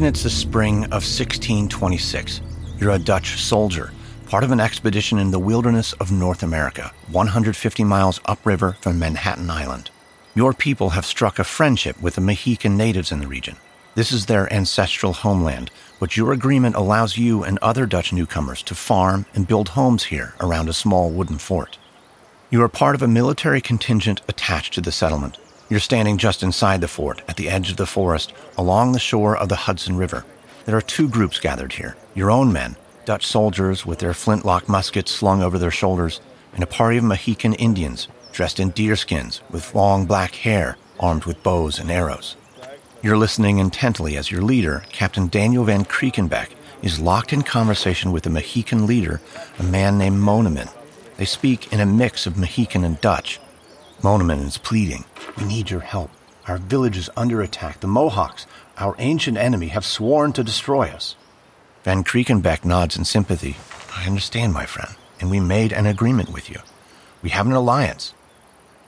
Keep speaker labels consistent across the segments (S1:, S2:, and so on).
S1: Imagine it's the spring of 1626. You're a Dutch soldier, part of an expedition in the wilderness of North America, 150 miles upriver from Manhattan Island. Your people have struck a friendship with the Mohican natives in the region. This is their ancestral homeland, but your agreement allows you and other Dutch newcomers to farm and build homes here around a small wooden fort. You are part of a military contingent attached to the settlement. You're standing just inside the fort, at the edge of the forest, along the shore of the Hudson River. There are two groups gathered here your own men, Dutch soldiers with their flintlock muskets slung over their shoulders, and a party of Mohican Indians dressed in deerskins with long black hair, armed with bows and arrows. You're listening intently as your leader, Captain Daniel Van Kriekenbeck, is locked in conversation with a Mohican leader, a man named Monoman. They speak in a mix of Mohican and Dutch. Monoman is pleading, We need your help. Our village is under attack. The Mohawks, our ancient enemy, have sworn to destroy us. Van Kriekenbeck nods in sympathy. I understand, my friend, and we made an agreement with you. We have an alliance.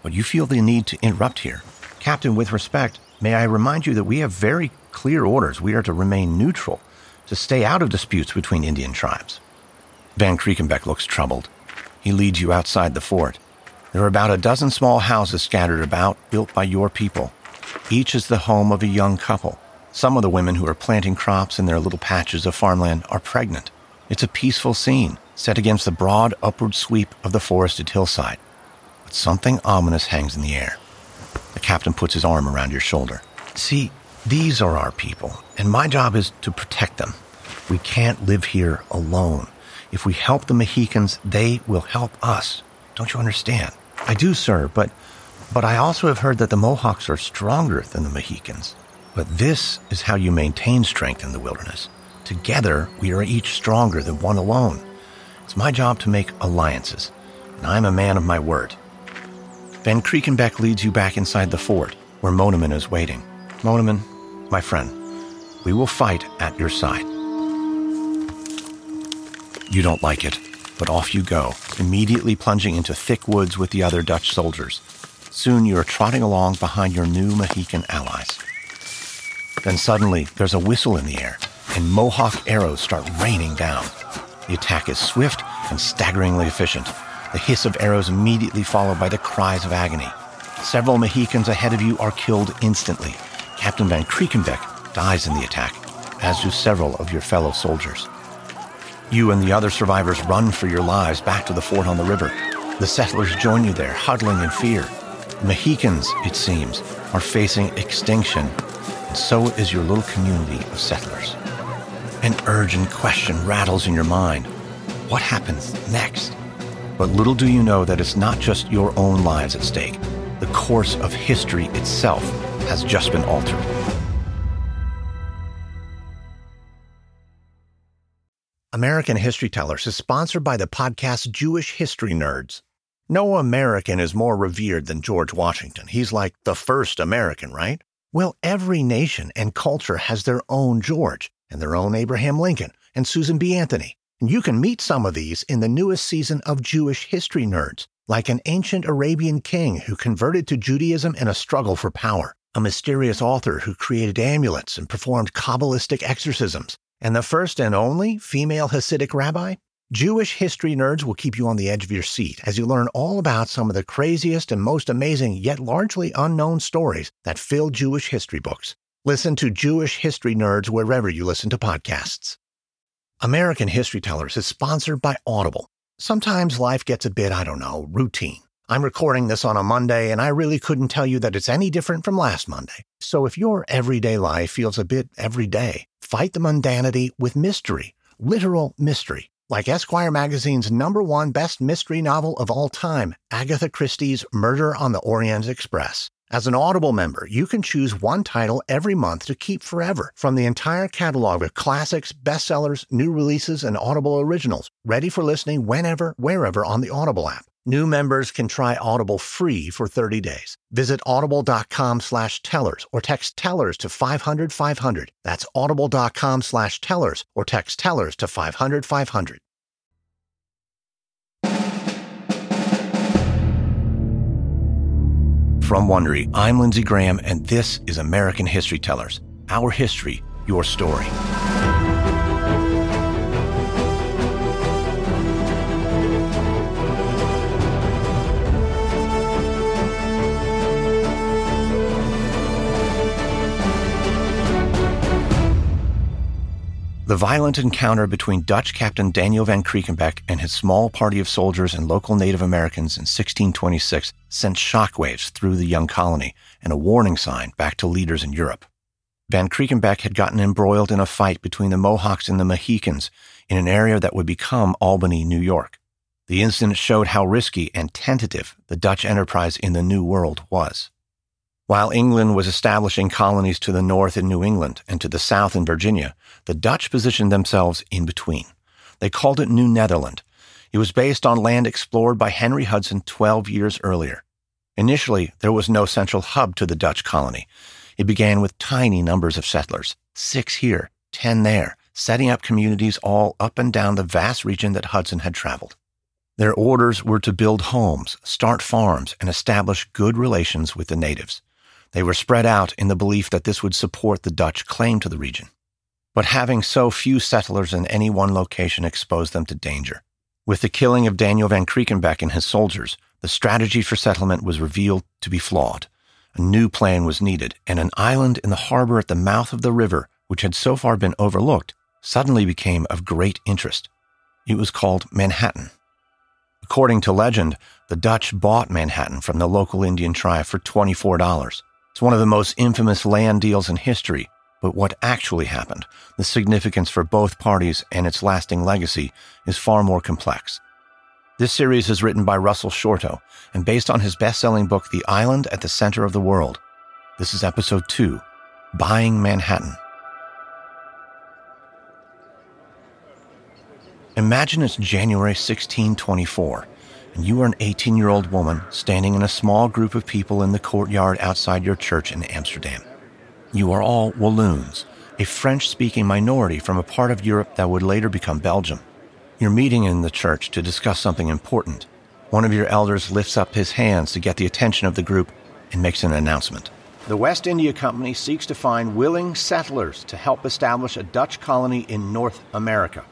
S1: But you feel the need to interrupt here. Captain, with respect, may I remind you that we have very clear orders. We are to remain neutral, to stay out of disputes between Indian tribes. Van Kriekenbeck looks troubled. He leads you outside the fort. There are about a dozen small houses scattered about, built by your people. Each is the home of a young couple. Some of the women who are planting crops in their little patches of farmland are pregnant. It's a peaceful scene, set against the broad upward sweep of the forested hillside. But something ominous hangs in the air. The captain puts his arm around your shoulder. See, these are our people, and my job is to protect them. We can't live here alone. If we help the Mohicans, they will help us. Don't you understand? I do, sir, but but I also have heard that the Mohawks are stronger than the Mohicans. But this is how you maintain strength in the wilderness. Together, we are each stronger than one alone. It's my job to make alliances, and I'm a man of my word. Van Kriekenbeck leads you back inside the fort, where Monoman is waiting. Monoman, my friend, we will fight at your side. You don't like it, but off you go, immediately plunging into thick woods with the other Dutch soldiers. Soon you are trotting along behind your new Mohican allies. Then suddenly, there's a whistle in the air, and Mohawk arrows start raining down. The attack is swift and staggeringly efficient. The hiss of arrows immediately followed by the cries of agony. Several Mohicans ahead of you are killed instantly. Captain Van Kriekenbeck dies in the attack, as do several of your fellow soldiers. You and the other survivors run for your lives back to the fort on the river. The settlers join you there, huddling in fear. The Mohicans, it seems, are facing extinction, and so is your little community of settlers. An urgent question rattles in your mind What happens next? But little do you know that it's not just your own lives at stake. The course of history itself has just been altered. American History Tellers is sponsored by the podcast Jewish History Nerds. No American is more revered than George Washington. He's like the first American, right? Well, every nation and culture has their own George and their own Abraham Lincoln and Susan B. Anthony. And you can meet some of these in the newest season of Jewish History Nerds, like an ancient Arabian king who converted to Judaism in a struggle for power, a mysterious author who created amulets and performed Kabbalistic exorcisms, and the first and only female Hasidic rabbi? Jewish history nerds will keep you on the edge of your seat as you learn all about some of the craziest and most amazing, yet largely unknown stories that fill Jewish history books. Listen to Jewish History Nerds wherever you listen to podcasts. American History Tellers is sponsored by Audible. Sometimes life gets a bit, I don't know, routine. I'm recording this on a Monday, and I really couldn't tell you that it's any different from last Monday. So if your everyday life feels a bit everyday, fight the mundanity with mystery, literal mystery like Esquire magazine's number one best mystery novel of all time, Agatha Christie's Murder on the Orient Express. As an Audible member, you can choose one title every month to keep forever from the entire catalog of classics, bestsellers, new releases, and Audible originals, ready for listening whenever, wherever on the Audible app. New members can try Audible free for 30 days. Visit audible.com slash tellers or text tellers to 500 500. That's audible.com slash tellers or text tellers to 500 500. From Wondery, I'm Lindsey Graham, and this is American History Tellers, our history your story. The violent encounter between Dutch Captain Daniel van Kriekenbeck and his small party of soldiers and local Native Americans in 1626 sent shockwaves through the young colony and a warning sign back to leaders in Europe. Van Kriekenbeck had gotten embroiled in a fight between the Mohawks and the Mohicans in an area that would become Albany, New York. The incident showed how risky and tentative the Dutch enterprise in the New World was. While England was establishing colonies to the north in New England and to the south in Virginia, the Dutch positioned themselves in between. They called it New Netherland. It was based on land explored by Henry Hudson 12 years earlier. Initially, there was no central hub to the Dutch colony. It began with tiny numbers of settlers, six here, ten there, setting up communities all up and down the vast region that Hudson had traveled. Their orders were to build homes, start farms, and establish good relations with the natives. They were spread out in the belief that this would support the Dutch claim to the region. But having so few settlers in any one location exposed them to danger. With the killing of Daniel van Kriekenbeck and his soldiers, the strategy for settlement was revealed to be flawed. A new plan was needed, and an island in the harbor at the mouth of the river, which had so far been overlooked, suddenly became of great interest. It was called Manhattan. According to legend, the Dutch bought Manhattan from the local Indian tribe for $24. It's one of the most infamous land deals in history, but what actually happened, the significance for both parties, and its lasting legacy is far more complex. This series is written by Russell Shorto and based on his best selling book, The Island at the Center of the World. This is episode two Buying Manhattan. Imagine it's January 1624 and you are an 18 year old woman standing in a small group of people in the courtyard outside your church in Amsterdam. You are all Walloons, a French speaking minority from a part of Europe that would later become Belgium. You're meeting in the church to discuss something important. One of your elders lifts up his hands to get the attention of the group and makes an announcement. The West India Company seeks to find willing settlers to help establish a Dutch colony in North America.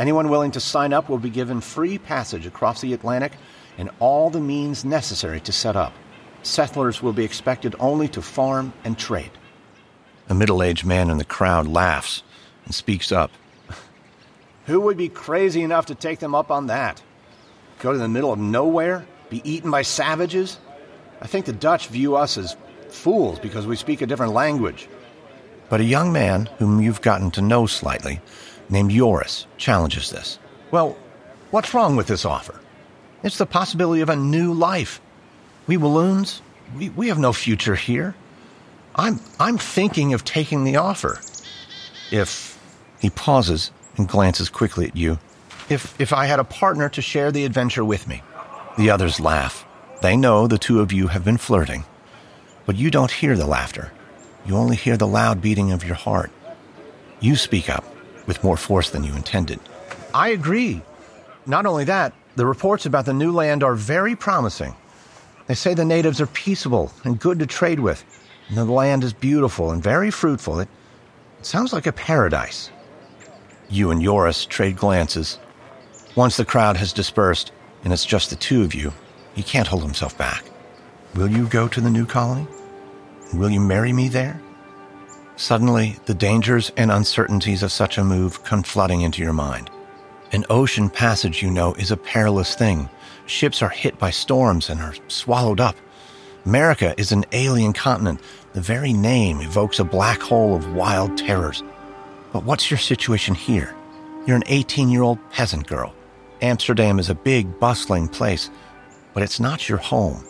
S1: Anyone willing to sign up will be given free passage across the Atlantic and all the means necessary to set up. Settlers will be expected only to farm and trade. A middle aged man in the crowd laughs and speaks up. Who would be crazy enough to take them up on that? Go to the middle of nowhere? Be eaten by savages? I think the Dutch view us as fools because we speak a different language. But a young man whom you've gotten to know slightly named Joris challenges this. Well, what's wrong with this offer? It's the possibility of a new life. We Walloons, we, we have no future here. I'm, I'm thinking of taking the offer. If he pauses and glances quickly at you, if, if I had a partner to share the adventure with me. The others laugh. They know the two of you have been flirting. But you don't hear the laughter. You only hear the loud beating of your heart. You speak up with more force than you intended. I agree. Not only that, the reports about the new land are very promising. They say the natives are peaceable and good to trade with, and the land is beautiful and very fruitful. It, it sounds like a paradise. You and Joris trade glances. Once the crowd has dispersed, and it's just the two of you, he can't hold himself back. Will you go to the new colony? Will you marry me there? Suddenly, the dangers and uncertainties of such a move come flooding into your mind. An ocean passage, you know, is a perilous thing. Ships are hit by storms and are swallowed up. America is an alien continent. The very name evokes a black hole of wild terrors. But what's your situation here? You're an 18 year old peasant girl. Amsterdam is a big, bustling place, but it's not your home.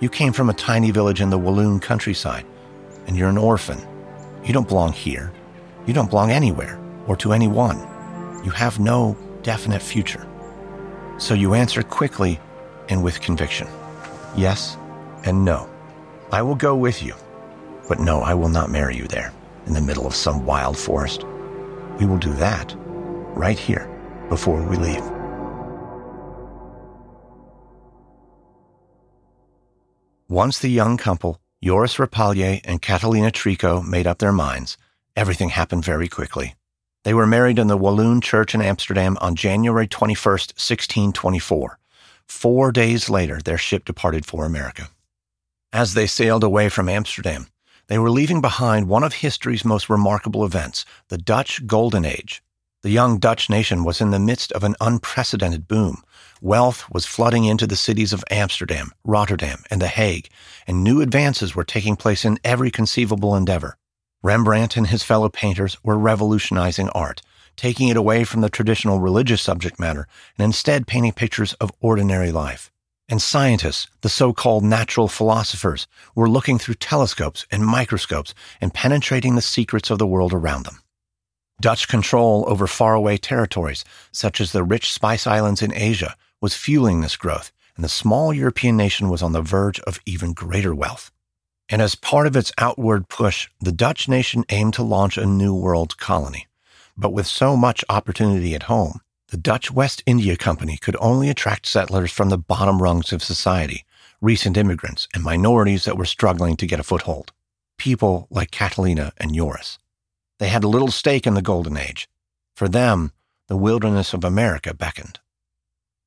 S1: You came from a tiny village in the Walloon countryside, and you're an orphan. You don't belong here. You don't belong anywhere or to anyone. You have no definite future. So you answer quickly and with conviction yes and no. I will go with you. But no, I will not marry you there in the middle of some wild forest. We will do that right here before we leave. Once the young couple Joris Rapalje and Catalina Trico made up their minds, Everything happened very quickly. They were married in the Walloon Church in Amsterdam on January 21st, 1624. Four days later, their ship departed for America. As they sailed away from Amsterdam, they were leaving behind one of history's most remarkable events, the Dutch Golden Age. The young Dutch nation was in the midst of an unprecedented boom. Wealth was flooding into the cities of Amsterdam, Rotterdam, and The Hague, and new advances were taking place in every conceivable endeavor. Rembrandt and his fellow painters were revolutionizing art, taking it away from the traditional religious subject matter and instead painting pictures of ordinary life. And scientists, the so-called natural philosophers, were looking through telescopes and microscopes and penetrating the secrets of the world around them. Dutch control over faraway territories, such as the rich Spice Islands in Asia, was fueling this growth, and the small European nation was on the verge of even greater wealth. And as part of its outward push, the Dutch nation aimed to launch a new world colony. But with so much opportunity at home, the Dutch West India Company could only attract settlers from the bottom rungs of society, recent immigrants, and minorities that were struggling to get a foothold. People like Catalina and Joris. They had little stake in the Golden Age. For them, the wilderness of America beckoned.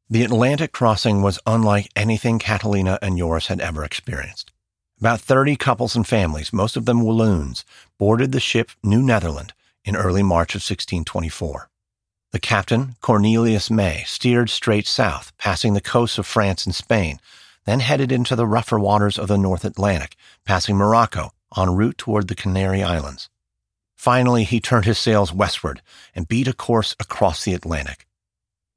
S1: The Atlantic crossing was unlike anything Catalina and Joris had ever experienced. About 30 couples and families, most of them Walloons, boarded the ship New Netherland in early March of 1624. The captain, Cornelius May, steered straight south, passing the coasts of France and Spain, then headed into the rougher waters of the North Atlantic, passing Morocco en route toward the Canary Islands. Finally, he turned his sails westward and beat a course across the Atlantic.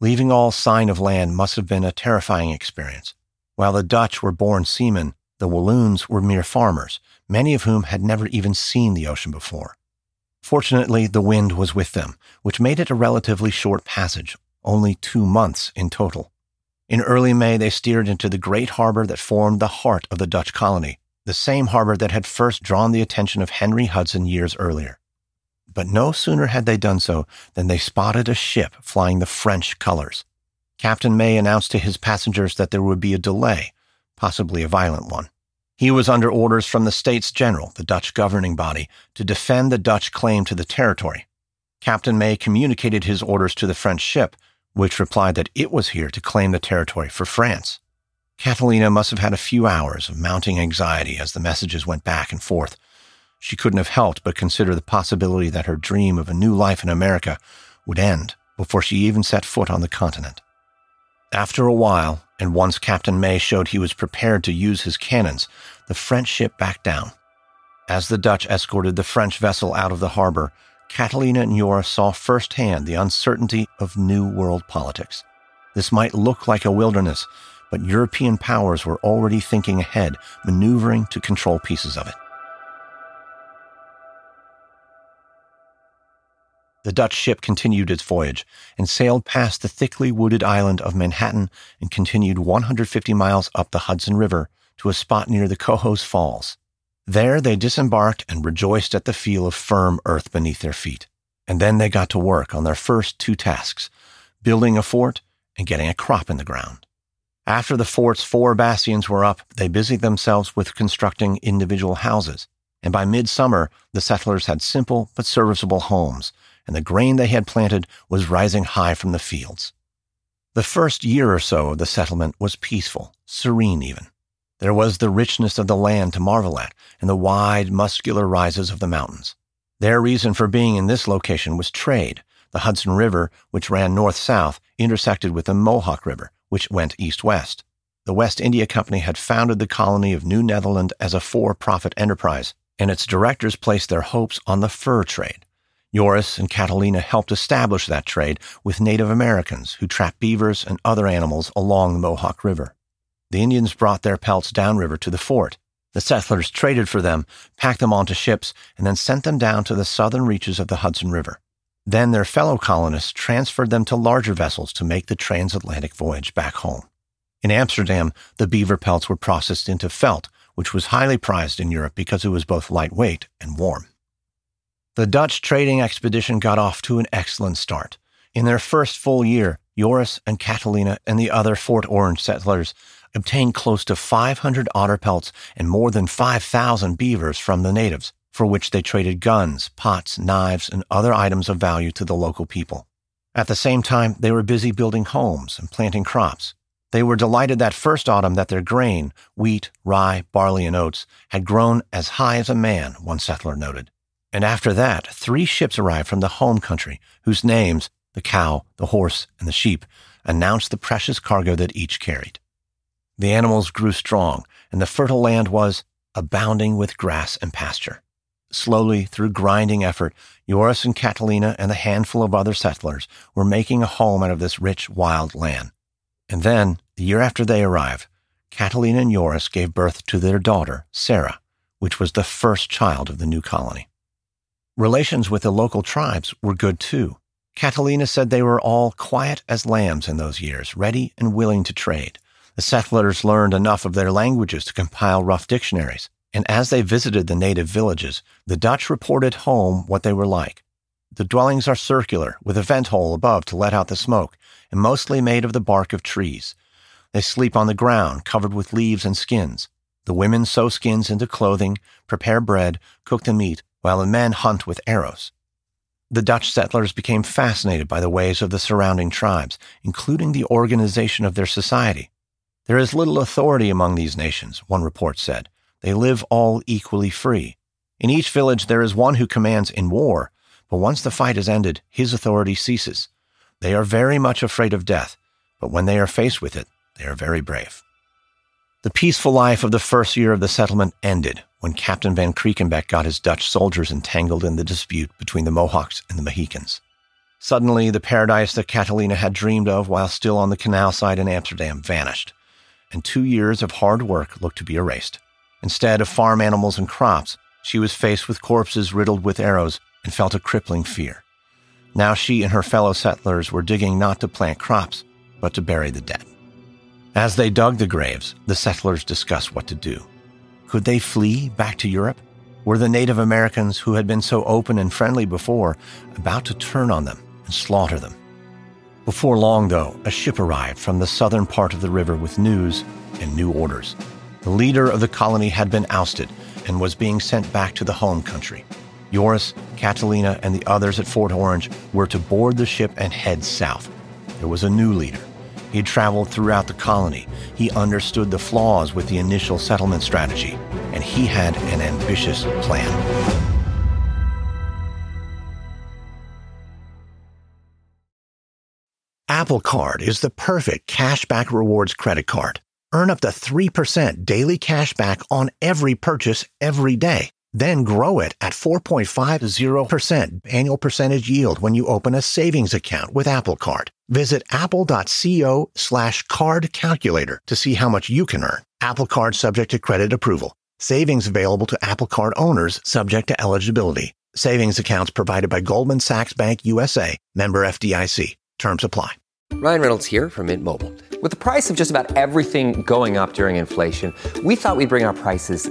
S1: Leaving all sign of land must have been a terrifying experience. While the Dutch were born seamen, the Walloons were mere farmers, many of whom had never even seen the ocean before. Fortunately, the wind was with them, which made it a relatively short passage, only two months in total. In early May, they steered into the great harbor that formed the heart of the Dutch colony, the same harbor that had first drawn the attention of Henry Hudson years earlier. But no sooner had they done so than they spotted a ship flying the French colors. Captain May announced to his passengers that there would be a delay, possibly a violent one. He was under orders from the States General, the Dutch governing body, to defend the Dutch claim to the territory. Captain May communicated his orders to the French ship, which replied that it was here to claim the territory for France. Catalina must have had a few hours of mounting anxiety as the messages went back and forth. She couldn't have helped but consider the possibility that her dream of a new life in America would end before she even set foot on the continent. After a while, and once Captain May showed he was prepared to use his cannons, the French ship backed down. As the Dutch escorted the French vessel out of the harbor, Catalina and Joris saw firsthand the uncertainty of New World politics. This might look like a wilderness, but European powers were already thinking ahead, maneuvering to control pieces of it. The Dutch ship continued its voyage and sailed past the thickly wooded island of Manhattan and continued 150 miles up the Hudson River to a spot near the Cohoes Falls. There they disembarked and rejoiced at the feel of firm earth beneath their feet. And then they got to work on their first two tasks, building a fort and getting a crop in the ground. After the fort's four bastions were up, they busied themselves with constructing individual houses. And by midsummer, the settlers had simple but serviceable homes and the grain they had planted was rising high from the fields. The first year or so of the settlement was peaceful, serene even. There was the richness of the land to marvel at, and the wide, muscular rises of the mountains. Their reason for being in this location was trade. The Hudson River, which ran north-south, intersected with the Mohawk River, which went east-west. The West India Company had founded the colony of New Netherland as a for-profit enterprise, and its directors placed their hopes on the fur trade. Joris and Catalina helped establish that trade with Native Americans who trapped beavers and other animals along the Mohawk River. The Indians brought their pelts downriver to the fort. The settlers traded for them, packed them onto ships, and then sent them down to the southern reaches of the Hudson River. Then their fellow colonists transferred them to larger vessels to make the transatlantic voyage back home. In Amsterdam, the beaver pelts were processed into felt, which was highly prized in Europe because it was both lightweight and warm. The Dutch trading expedition got off to an excellent start. In their first full year, Joris and Catalina and the other Fort Orange settlers obtained close to 500 otter pelts and more than 5,000 beavers from the natives, for which they traded guns, pots, knives, and other items of value to the local people. At the same time, they were busy building homes and planting crops. They were delighted that first autumn that their grain, wheat, rye, barley, and oats, had grown as high as a man, one settler noted. And after that, three ships arrived from the home country, whose names, the cow, the horse, and the sheep, announced the precious cargo that each carried. The animals grew strong, and the fertile land was abounding with grass and pasture. Slowly, through grinding effort, Joris and Catalina and a handful of other settlers were making a home out of this rich, wild land. And then, the year after they arrived, Catalina and Joris gave birth to their daughter, Sarah, which was the first child of the new colony. Relations with the local tribes were good too. Catalina said they were all quiet as lambs in those years, ready and willing to trade. The settlers learned enough of their languages to compile rough dictionaries, and as they visited the native villages, the Dutch reported home what they were like. The dwellings are circular, with a vent hole above to let out the smoke, and mostly made of the bark of trees. They sleep on the ground, covered with leaves and skins. The women sew skins into clothing, prepare bread, cook the meat, while the men hunt with arrows. The Dutch settlers became fascinated by the ways of the surrounding tribes, including the organization of their society. There is little authority among these nations, one report said. They live all equally free. In each village there is one who commands in war, but once the fight is ended, his authority ceases. They are very much afraid of death, but when they are faced with it, they are very brave. The peaceful life of the first year of the settlement ended when Captain Van Kriekenbeck got his Dutch soldiers entangled in the dispute between the Mohawks and the Mohicans. Suddenly, the paradise that Catalina had dreamed of while still on the canal side in Amsterdam vanished, and two years of hard work looked to be erased. Instead of farm animals and crops, she was faced with corpses riddled with arrows and felt a crippling fear. Now she and her fellow settlers were digging not to plant crops, but to bury the dead. As they dug the graves, the settlers discussed what to do. Could they flee back to Europe? Were the Native Americans, who had been so open and friendly before, about to turn on them and slaughter them? Before long, though, a ship arrived from the southern part of the river with news and new orders. The leader of the colony had been ousted and was being sent back to the home country. Joris, Catalina, and the others at Fort Orange were to board the ship and head south. There was a new leader, he had traveled throughout the colony. He understood the flaws with the initial settlement strategy, and he had an ambitious plan. Apple Card is the perfect cashback rewards credit card. Earn up to 3% daily cashback on every purchase every day. Then grow it at 4.50% annual percentage yield when you open a savings account with Apple Card. Visit apple.co slash card calculator to see how much you can earn. Apple Card subject to credit approval. Savings available to Apple Card owners subject to eligibility. Savings accounts provided by Goldman Sachs Bank USA, member FDIC. Terms apply.
S2: Ryan Reynolds here from Mint Mobile. With the price of just about everything going up during inflation, we thought we'd bring our prices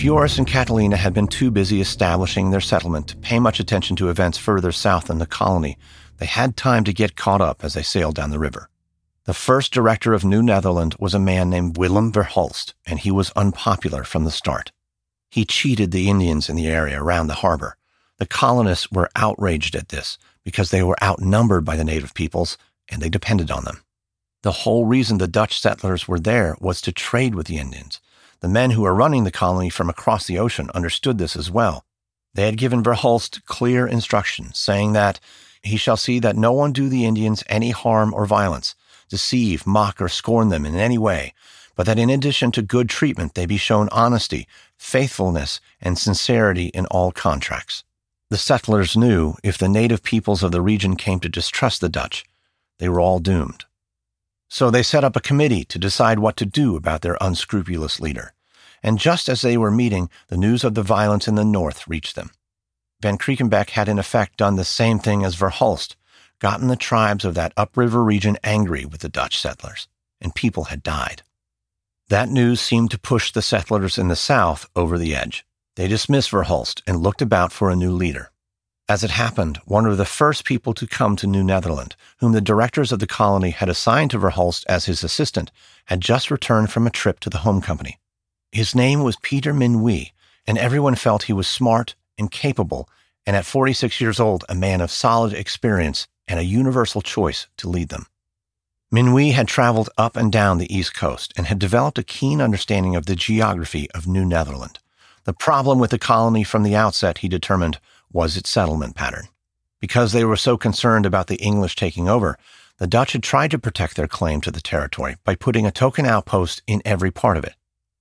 S1: If Joris and Catalina had been too busy establishing their settlement to pay much attention to events further south in the colony, they had time to get caught up as they sailed down the river. The first director of New Netherland was a man named Willem Verhulst, and he was unpopular from the start. He cheated the Indians in the area around the harbor. The colonists were outraged at this because they were outnumbered by the native peoples and they depended on them. The whole reason the Dutch settlers were there was to trade with the Indians the men who were running the colony from across the ocean understood this as well. They had given Verhulst clear instructions, saying that he shall see that no one do the Indians any harm or violence, deceive, mock, or scorn them in any way, but that in addition to good treatment they be shown honesty, faithfulness, and sincerity in all contracts. The settlers knew if the native peoples of the region came to distrust the Dutch, they were all doomed. So they set up a committee to decide what to do about their unscrupulous leader. And just as they were meeting, the news of the violence in the north reached them. Van Kriekenbeck had in effect done the same thing as Verhulst, gotten the tribes of that upriver region angry with the Dutch settlers, and people had died. That news seemed to push the settlers in the south over the edge. They dismissed Verhulst and looked about for a new leader. As it happened, one of the first people to come to New Netherland, whom the directors of the colony had assigned to Verhulst as his assistant, had just returned from a trip to the home company. His name was Peter Minuit, and everyone felt he was smart and capable, and at 46 years old, a man of solid experience and a universal choice to lead them. Minuit had traveled up and down the East Coast and had developed a keen understanding of the geography of New Netherland. The problem with the colony from the outset, he determined, was its settlement pattern. Because they were so concerned about the English taking over, the Dutch had tried to protect their claim to the territory by putting a token outpost in every part of it.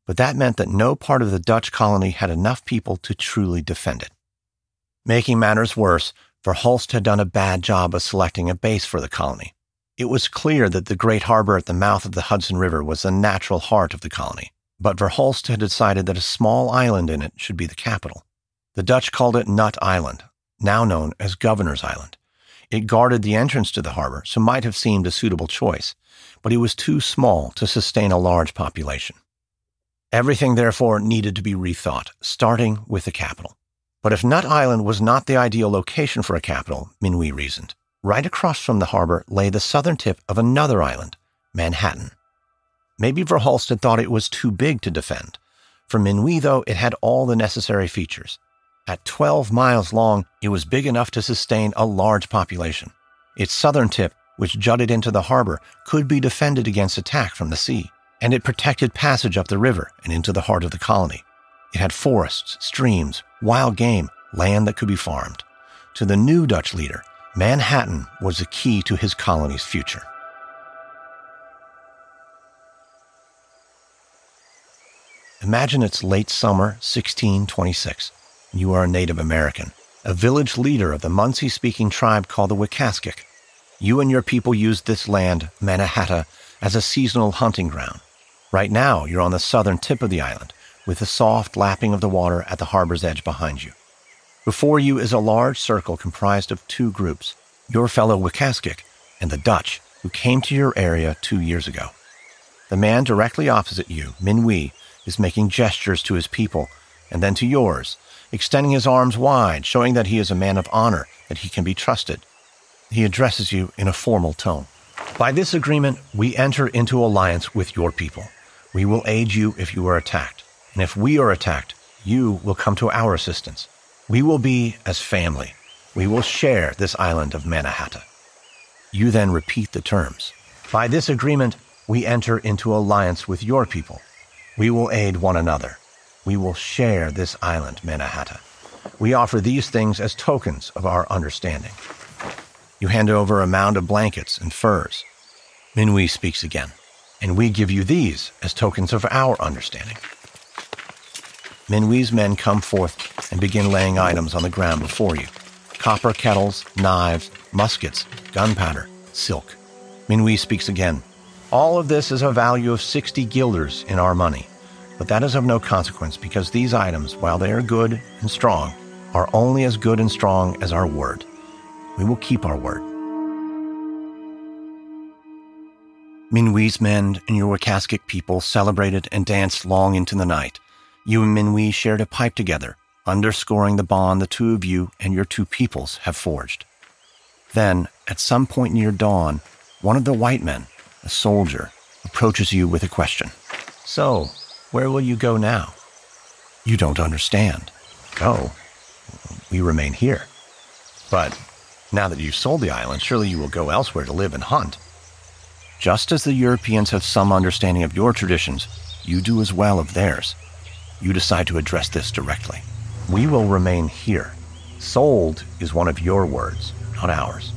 S1: But that meant that no part of the Dutch colony had enough people to truly defend it. Making matters worse, Verhulst had done a bad job of selecting a base for the colony. It was clear that the great harbor at the mouth of the Hudson River was the natural heart of the colony, but Verhulst had decided that a small island in it should be the capital. The Dutch called it Nut Island, now known as Governor's Island. It guarded the entrance to the harbor, so might have seemed a suitable choice, but it was too small to sustain a large population. Everything, therefore, needed to be rethought, starting with the capital. But if Nut Island was not the ideal location for a capital, Minuit reasoned, right across from the harbor lay the southern tip of another island, Manhattan. Maybe Verhulst had thought it was too big to defend. For Minuit, though, it had all the necessary features. At 12 miles long, it was big enough to sustain a large population. Its southern tip, which jutted into the harbor, could be defended against attack from the sea, and it protected passage up the river and into the heart of the colony. It had forests, streams, wild game, land that could be farmed. To the new Dutch leader, Manhattan was the key to his colony's future. Imagine it's late summer, 1626. You are a Native American, a village leader of the Munsee speaking tribe called the Wikaskik. You and your people used this land, Manahatta, as a seasonal hunting ground. Right now, you're on the southern tip of the island, with the soft lapping of the water at the harbor's edge behind you. Before you is a large circle comprised of two groups your fellow Wikaskik and the Dutch, who came to your area two years ago. The man directly opposite you, Minuit, is making gestures to his people and then to yours extending his arms wide, showing that he is a man of honor, that he can be trusted. He addresses you in a formal tone. By this agreement, we enter into alliance with your people. We will aid you if you are attacked. And if we are attacked, you will come to our assistance. We will be as family. We will share this island of Manahatta. You then repeat the terms. By this agreement, we enter into alliance with your people. We will aid one another. We will share this island, Manahatta. We offer these things as tokens of our understanding. You hand over a mound of blankets and furs. Minuit speaks again, and we give you these as tokens of our understanding. Minuit's men come forth and begin laying items on the ground before you copper kettles, knives, muskets, gunpowder, silk. Minuit speaks again. All of this is a value of 60 guilders in our money. But that is of no consequence because these items, while they are good and strong, are only as good and strong as our word. We will keep our word. Minuit's men and your Wakaskik people celebrated and danced long into the night. You and Minuit shared a pipe together, underscoring the bond the two of you and your two peoples have forged. Then, at some point near dawn, one of the white men, a soldier, approaches you with a question. So, where will you go now? You don't understand. Oh, go. We remain here. But now that you've sold the island, surely you will go elsewhere to live and hunt. Just as the Europeans have some understanding of your traditions, you do as well of theirs. You decide to address this directly. We will remain here. Sold is one of your words, not ours.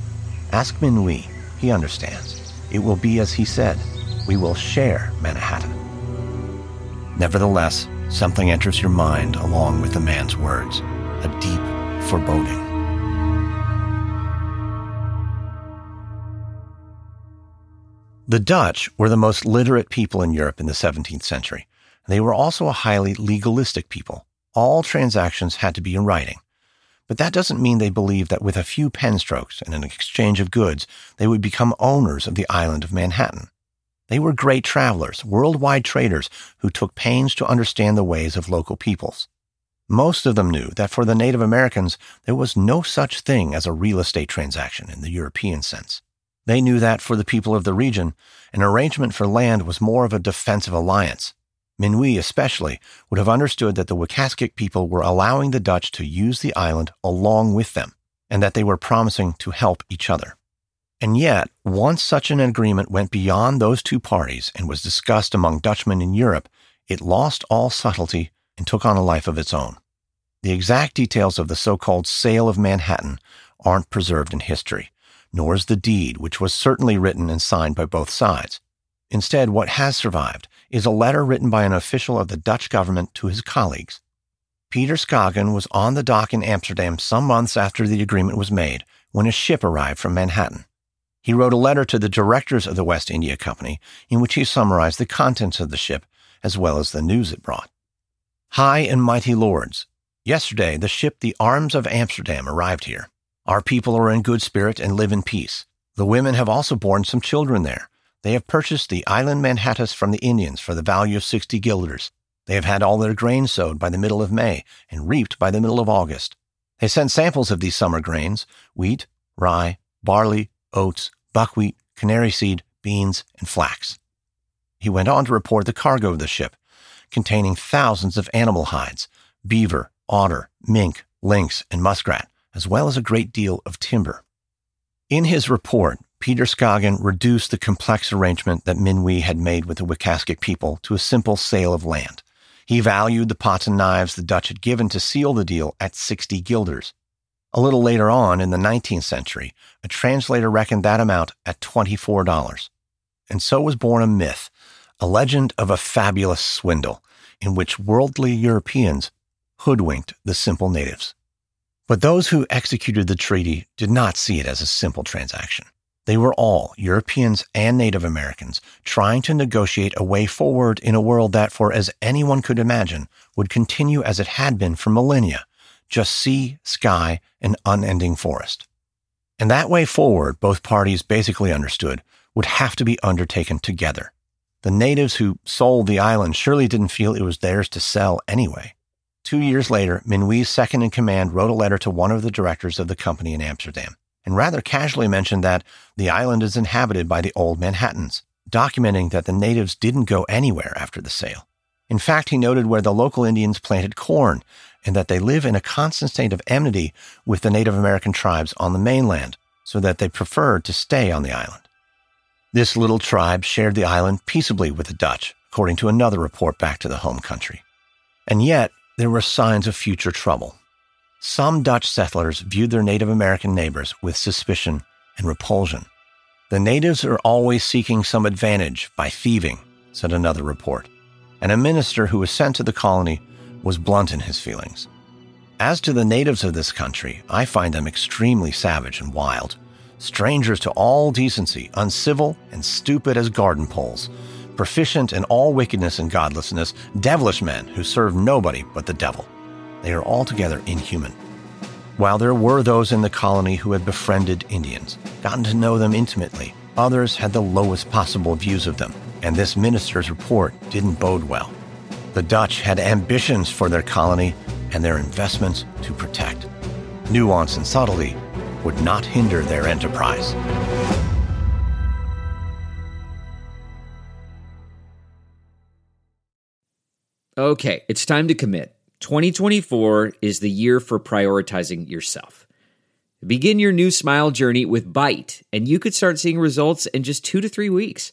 S1: Ask Minuit. He understands. It will be as he said. We will share Manhattan. Nevertheless, something enters your mind along with the man's words a deep foreboding. The Dutch were the most literate people in Europe in the 17th century. They were also a highly legalistic people. All transactions had to be in writing. But that doesn't mean they believed that with a few pen strokes and an exchange of goods, they would become owners of the island of Manhattan. They were great travelers, worldwide traders who took pains to understand the ways of local peoples. Most of them knew that for the Native Americans, there was no such thing as a real estate transaction in the European sense. They knew that for the people of the region, an arrangement for land was more of a defensive alliance. Minuit, especially, would have understood that the Wekaskik people were allowing the Dutch to use the island along with them, and that they were promising to help each other. And yet, once such an agreement went beyond those two parties and was discussed among Dutchmen in Europe, it lost all subtlety and took on a life of its own. The exact details of the so called sale of Manhattan aren't preserved in history, nor is the deed, which was certainly written and signed by both sides. Instead, what has survived is a letter written by an official of the Dutch government to his colleagues. Peter Schagen was on the dock in Amsterdam some months after the agreement was made when a ship arrived from Manhattan. He wrote a letter to the directors of the West India Company in which he summarized the contents of the ship as well as the news it brought. High and mighty lords, yesterday the ship the Arms of Amsterdam arrived here. Our people are in good spirit and live in peace. The women have also borne some children there. They have purchased the island Manhattas from the Indians for the value of 60 guilders. They have had all their grain sowed by the middle of May and reaped by the middle of August. They sent samples of these summer grains wheat, rye, barley, oats, buckwheat, canary seed, beans, and flax. He went on to report the cargo of the ship, containing thousands of animal hides beaver, otter, mink, lynx, and muskrat, as well as a great deal of timber. In his report, Peter Schagen reduced the complex arrangement that Minuit had made with the Wekaskik people to a simple sale of land. He valued the pots and knives the Dutch had given to seal the deal at 60 guilders. A little later on in the 19th century, a translator reckoned that amount at $24. And so was born a myth, a legend of a fabulous swindle in which worldly Europeans hoodwinked the simple natives. But those who executed the treaty did not see it as a simple transaction. They were all, Europeans and Native Americans, trying to negotiate a way forward in a world that, for as anyone could imagine, would continue as it had been for millennia just sea, sky, and unending forest. And that way forward, both parties basically understood, would have to be undertaken together. The natives who sold the island surely didn't feel it was theirs to sell anyway. Two years later, Minuit's second in command wrote a letter to one of the directors of the company in Amsterdam and rather casually mentioned that the island is inhabited by the old Manhattans, documenting that the natives didn't go anywhere after the sale. In fact, he noted where the local Indians planted corn and that they live in a constant state of enmity with the Native American tribes on the mainland, so that they preferred to stay on the island. This little tribe shared the island peaceably with the Dutch, according to another report back to the home country. And yet, there were signs of future trouble. Some Dutch settlers viewed their Native American neighbors with suspicion and repulsion. The natives are always seeking some advantage by thieving, said another report. And a minister who was sent to the colony was blunt in his feelings. As to the natives of this country, I find them extremely savage and wild, strangers to all decency, uncivil and stupid as garden poles, proficient in all wickedness and godlessness, devilish men who serve nobody but the devil. They are altogether inhuman. While there were those in the colony who had befriended Indians, gotten to know them intimately, others had the lowest possible views of them, and this minister's report didn't bode well. The Dutch had ambitions for their colony and their investments to protect. Nuance and subtlety would not hinder their enterprise.
S3: Okay, it's time to commit. 2024 is the year for prioritizing yourself. Begin your new smile journey with Byte, and you could start seeing results in just two to three weeks.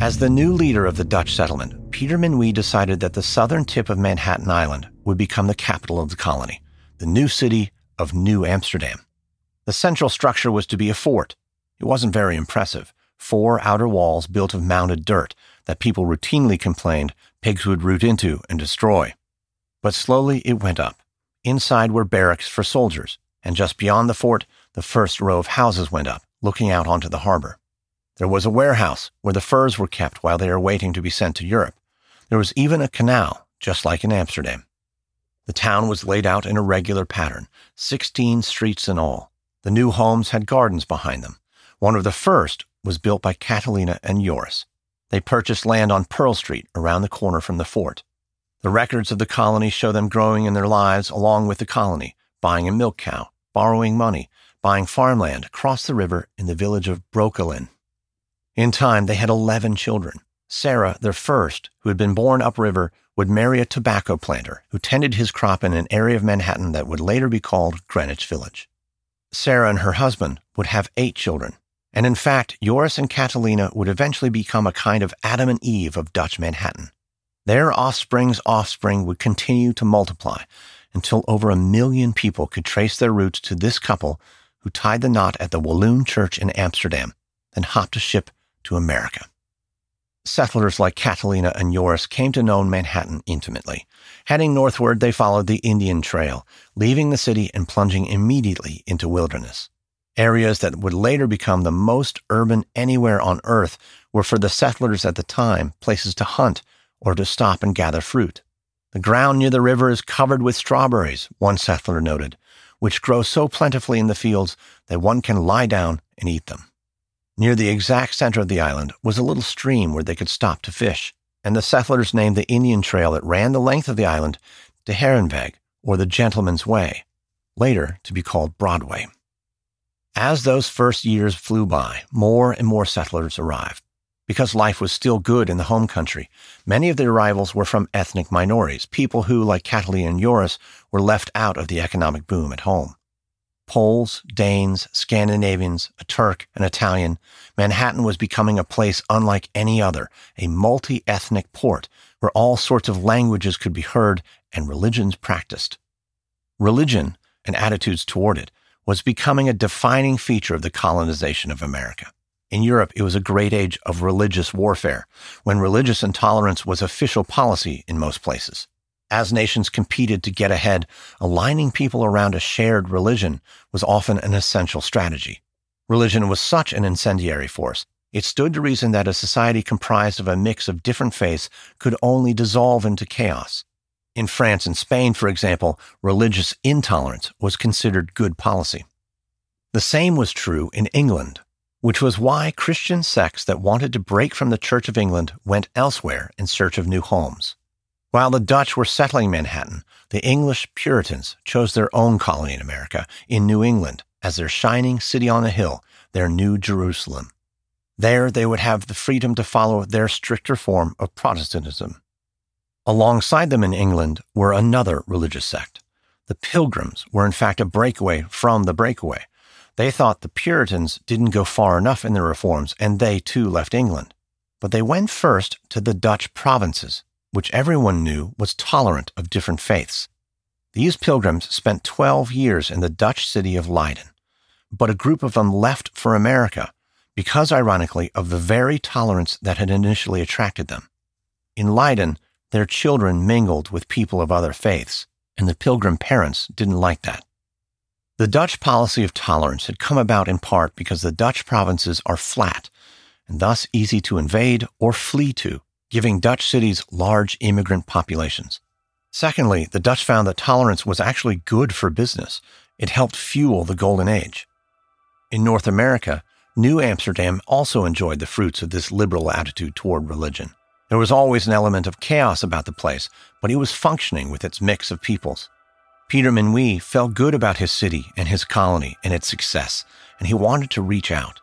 S1: As the new leader of the Dutch settlement, Peter Minuit decided that the southern tip of Manhattan Island would become the capital of the colony, the new city of New Amsterdam. The central structure was to be a fort. It wasn't very impressive. Four outer walls built of mounded dirt that people routinely complained pigs would root into and destroy. But slowly it went up. Inside were barracks for soldiers, and just beyond the fort, the first row of houses went up, looking out onto the harbor. There was a warehouse where the furs were kept while they were waiting to be sent to Europe. There was even a canal, just like in Amsterdam. The town was laid out in a regular pattern, 16 streets in all. The new homes had gardens behind them. One of the first was built by Catalina and Joris. They purchased land on Pearl Street around the corner from the fort. The records of the colony show them growing in their lives along with the colony, buying a milk cow, borrowing money, buying farmland across the river in the village of Brookelyn. In time, they had 11 children. Sarah, their first, who had been born upriver, would marry a tobacco planter who tended his crop in an area of Manhattan that would later be called Greenwich Village. Sarah and her husband would have eight children, and in fact, Joris and Catalina would eventually become a kind of Adam and Eve of Dutch Manhattan. Their offspring's offspring would continue to multiply until over a million people could trace their roots to this couple who tied the knot at the Walloon Church in Amsterdam, then hopped a ship to America. Settlers like Catalina and Joris came to know Manhattan intimately. Heading northward, they followed the Indian Trail, leaving the city and plunging immediately into wilderness. Areas that would later become the most urban anywhere on Earth were for the settlers at the time places to hunt or to stop and gather fruit. The ground near the river is covered with strawberries, one settler noted, which grow so plentifully in the fields that one can lie down and eat them. Near the exact center of the island was a little stream where they could stop to fish, and the settlers named the Indian trail that ran the length of the island De Herenweg, or the Gentleman's Way, later to be called Broadway. As those first years flew by, more and more settlers arrived. Because life was still good in the home country, many of the arrivals were from ethnic minorities, people who, like Catalina and Joris, were left out of the economic boom at home. Poles, Danes, Scandinavians, a Turk, an Italian, Manhattan was becoming a place unlike any other, a multi-ethnic port where all sorts of languages could be heard and religions practiced. Religion and attitudes toward it was becoming a defining feature of the colonization of America. In Europe, it was a great age of religious warfare, when religious intolerance was official policy in most places. As nations competed to get ahead, aligning people around a shared religion was often an essential strategy. Religion was such an incendiary force. It stood to reason that a society comprised of a mix of different faiths could only dissolve into chaos. In France and Spain, for example, religious intolerance was considered good policy. The same was true in England, which was why Christian sects that wanted to break from the Church of England went elsewhere in search of new homes. While the Dutch were settling Manhattan, the English Puritans chose their own colony in America, in New England, as their shining city on a hill, their New Jerusalem. There they would have the freedom to follow their stricter form of Protestantism. Alongside them in England were another religious sect. The Pilgrims were in fact a breakaway from the breakaway. They thought the Puritans didn't go far enough in their reforms, and they too left England. But they went first to the Dutch provinces, which everyone knew was tolerant of different faiths. These pilgrims spent 12 years in the Dutch city of Leiden, but a group of them left for America because, ironically, of the very tolerance that had initially attracted them. In Leiden, their children mingled with people of other faiths, and the pilgrim parents didn't like that. The Dutch policy of tolerance had come about in part because the Dutch provinces are flat and thus easy to invade or flee to, giving Dutch cities large immigrant populations. Secondly, the Dutch found that tolerance was actually good for business. It helped fuel the Golden Age. In North America, New Amsterdam also enjoyed the fruits of this liberal attitude toward religion. There was always an element of chaos about the place, but it was functioning with its mix of peoples. Peter Minuit felt good about his city and his colony and its success, and he wanted to reach out.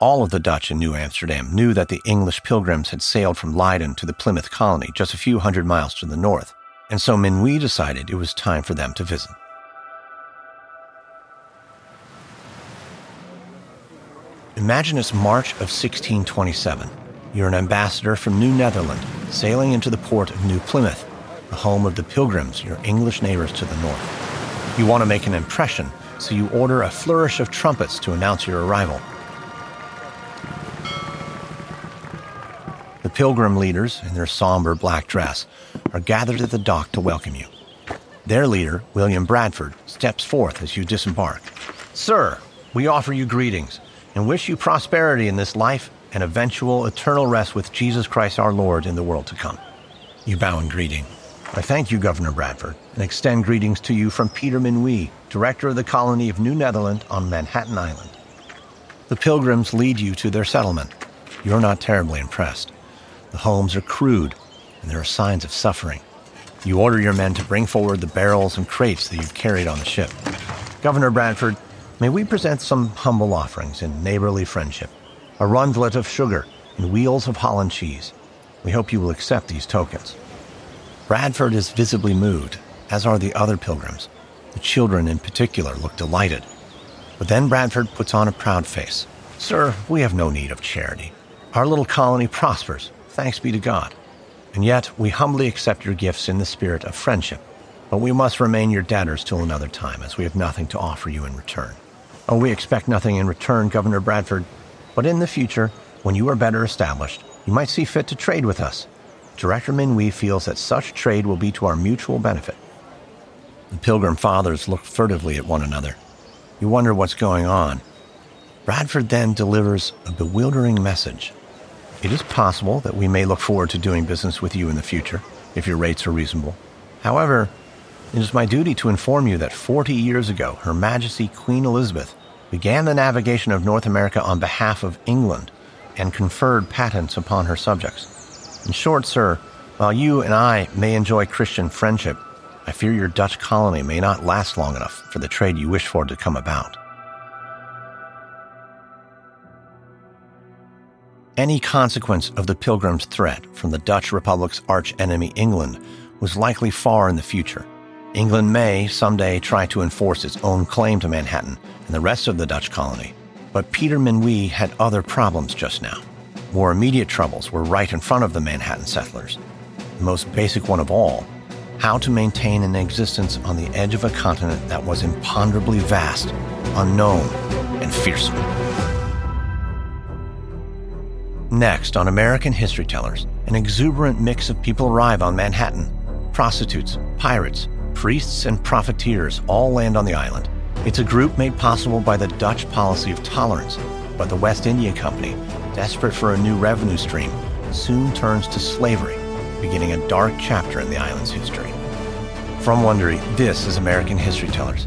S1: All of the Dutch in New Amsterdam knew that the English pilgrims had sailed from Leiden to the Plymouth colony just a few hundred miles to the north, and so Minuit decided it was time for them to visit. Imagine it's March of 1627. You're an ambassador from New Netherland, sailing into the port of New Plymouth, the home of the Pilgrims, your English neighbors to the north. You want to make an impression, so you order a flourish of trumpets to announce your arrival. The Pilgrim leaders, in their somber black dress, are gathered at the dock to welcome you. Their leader, William Bradford, steps forth as you disembark. Sir, we offer you greetings and wish you prosperity in this life and eventual eternal rest with Jesus Christ our Lord in the world to come. You bow in greeting. I thank you, Governor Bradford, and extend greetings to you from Peter Minuit, director of the colony of New Netherland on Manhattan Island. The pilgrims lead you to their settlement. You're not terribly impressed. The homes are crude, and there are signs of suffering. You order your men to bring forward the barrels and crates that you've carried on the ship. Governor Bradford, may we present some humble offerings in neighborly friendship a rundlet of sugar and wheels of Holland cheese. We hope you will accept these tokens. Bradford is visibly moved, as are the other pilgrims. The children in particular look delighted. But then Bradford puts on a proud face. Sir, we have no need of charity. Our little colony prospers, thanks be to God. And yet, we humbly accept your gifts in the spirit of friendship. But we must remain your debtors till another time, as we have nothing to offer you in return. Oh, we expect nothing in return, Governor Bradford, but in the future, when you are better established, you might see fit to trade with us. Director Minuit feels that such trade will be to our mutual benefit. The Pilgrim Fathers look furtively at one another. You wonder what's going on. Bradford then delivers a bewildering message. It is possible that we may look forward to doing business with you in the future, if your rates are reasonable. However, it is my duty to inform you that 40 years ago, Her Majesty Queen Elizabeth began the navigation of North America on behalf of England and conferred patents upon her subjects. In short, sir, while you and I may enjoy Christian friendship, I fear your Dutch colony may not last long enough for the trade you wish for to come about. Any consequence of the Pilgrims' threat from the Dutch Republic's archenemy England was likely far in the future. England may someday try to enforce its own claim to Manhattan and the rest of the Dutch colony, but Peter Minuit had other problems just now. More immediate troubles were right in front of the Manhattan settlers. The most basic one of all how to maintain an existence on the edge of a continent that was imponderably vast, unknown, and fearsome. Next, on American History Tellers, an exuberant mix of people arrive on Manhattan prostitutes, pirates, priests, and profiteers all land on the island. It's a group made possible by the Dutch policy of tolerance, but the West India Company, desperate for a new revenue stream, soon turns to slavery, beginning a dark chapter in the island's history. From Wondery, this is American History Tellers.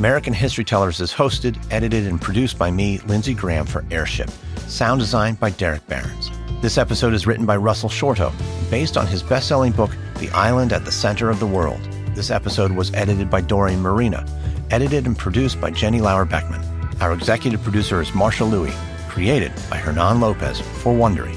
S1: American History Tellers is hosted, edited, and produced by me, Lindsey Graham, for Airship. Sound design by Derek Behrens. This episode is written by Russell Shorto, based on his best selling book, The Island at the Center of the World. This episode was edited by Doreen Marina, edited and produced by Jenny Lauer Beckman. Our executive producer is Marshall Lewy, created by Hernan Lopez for Wondery.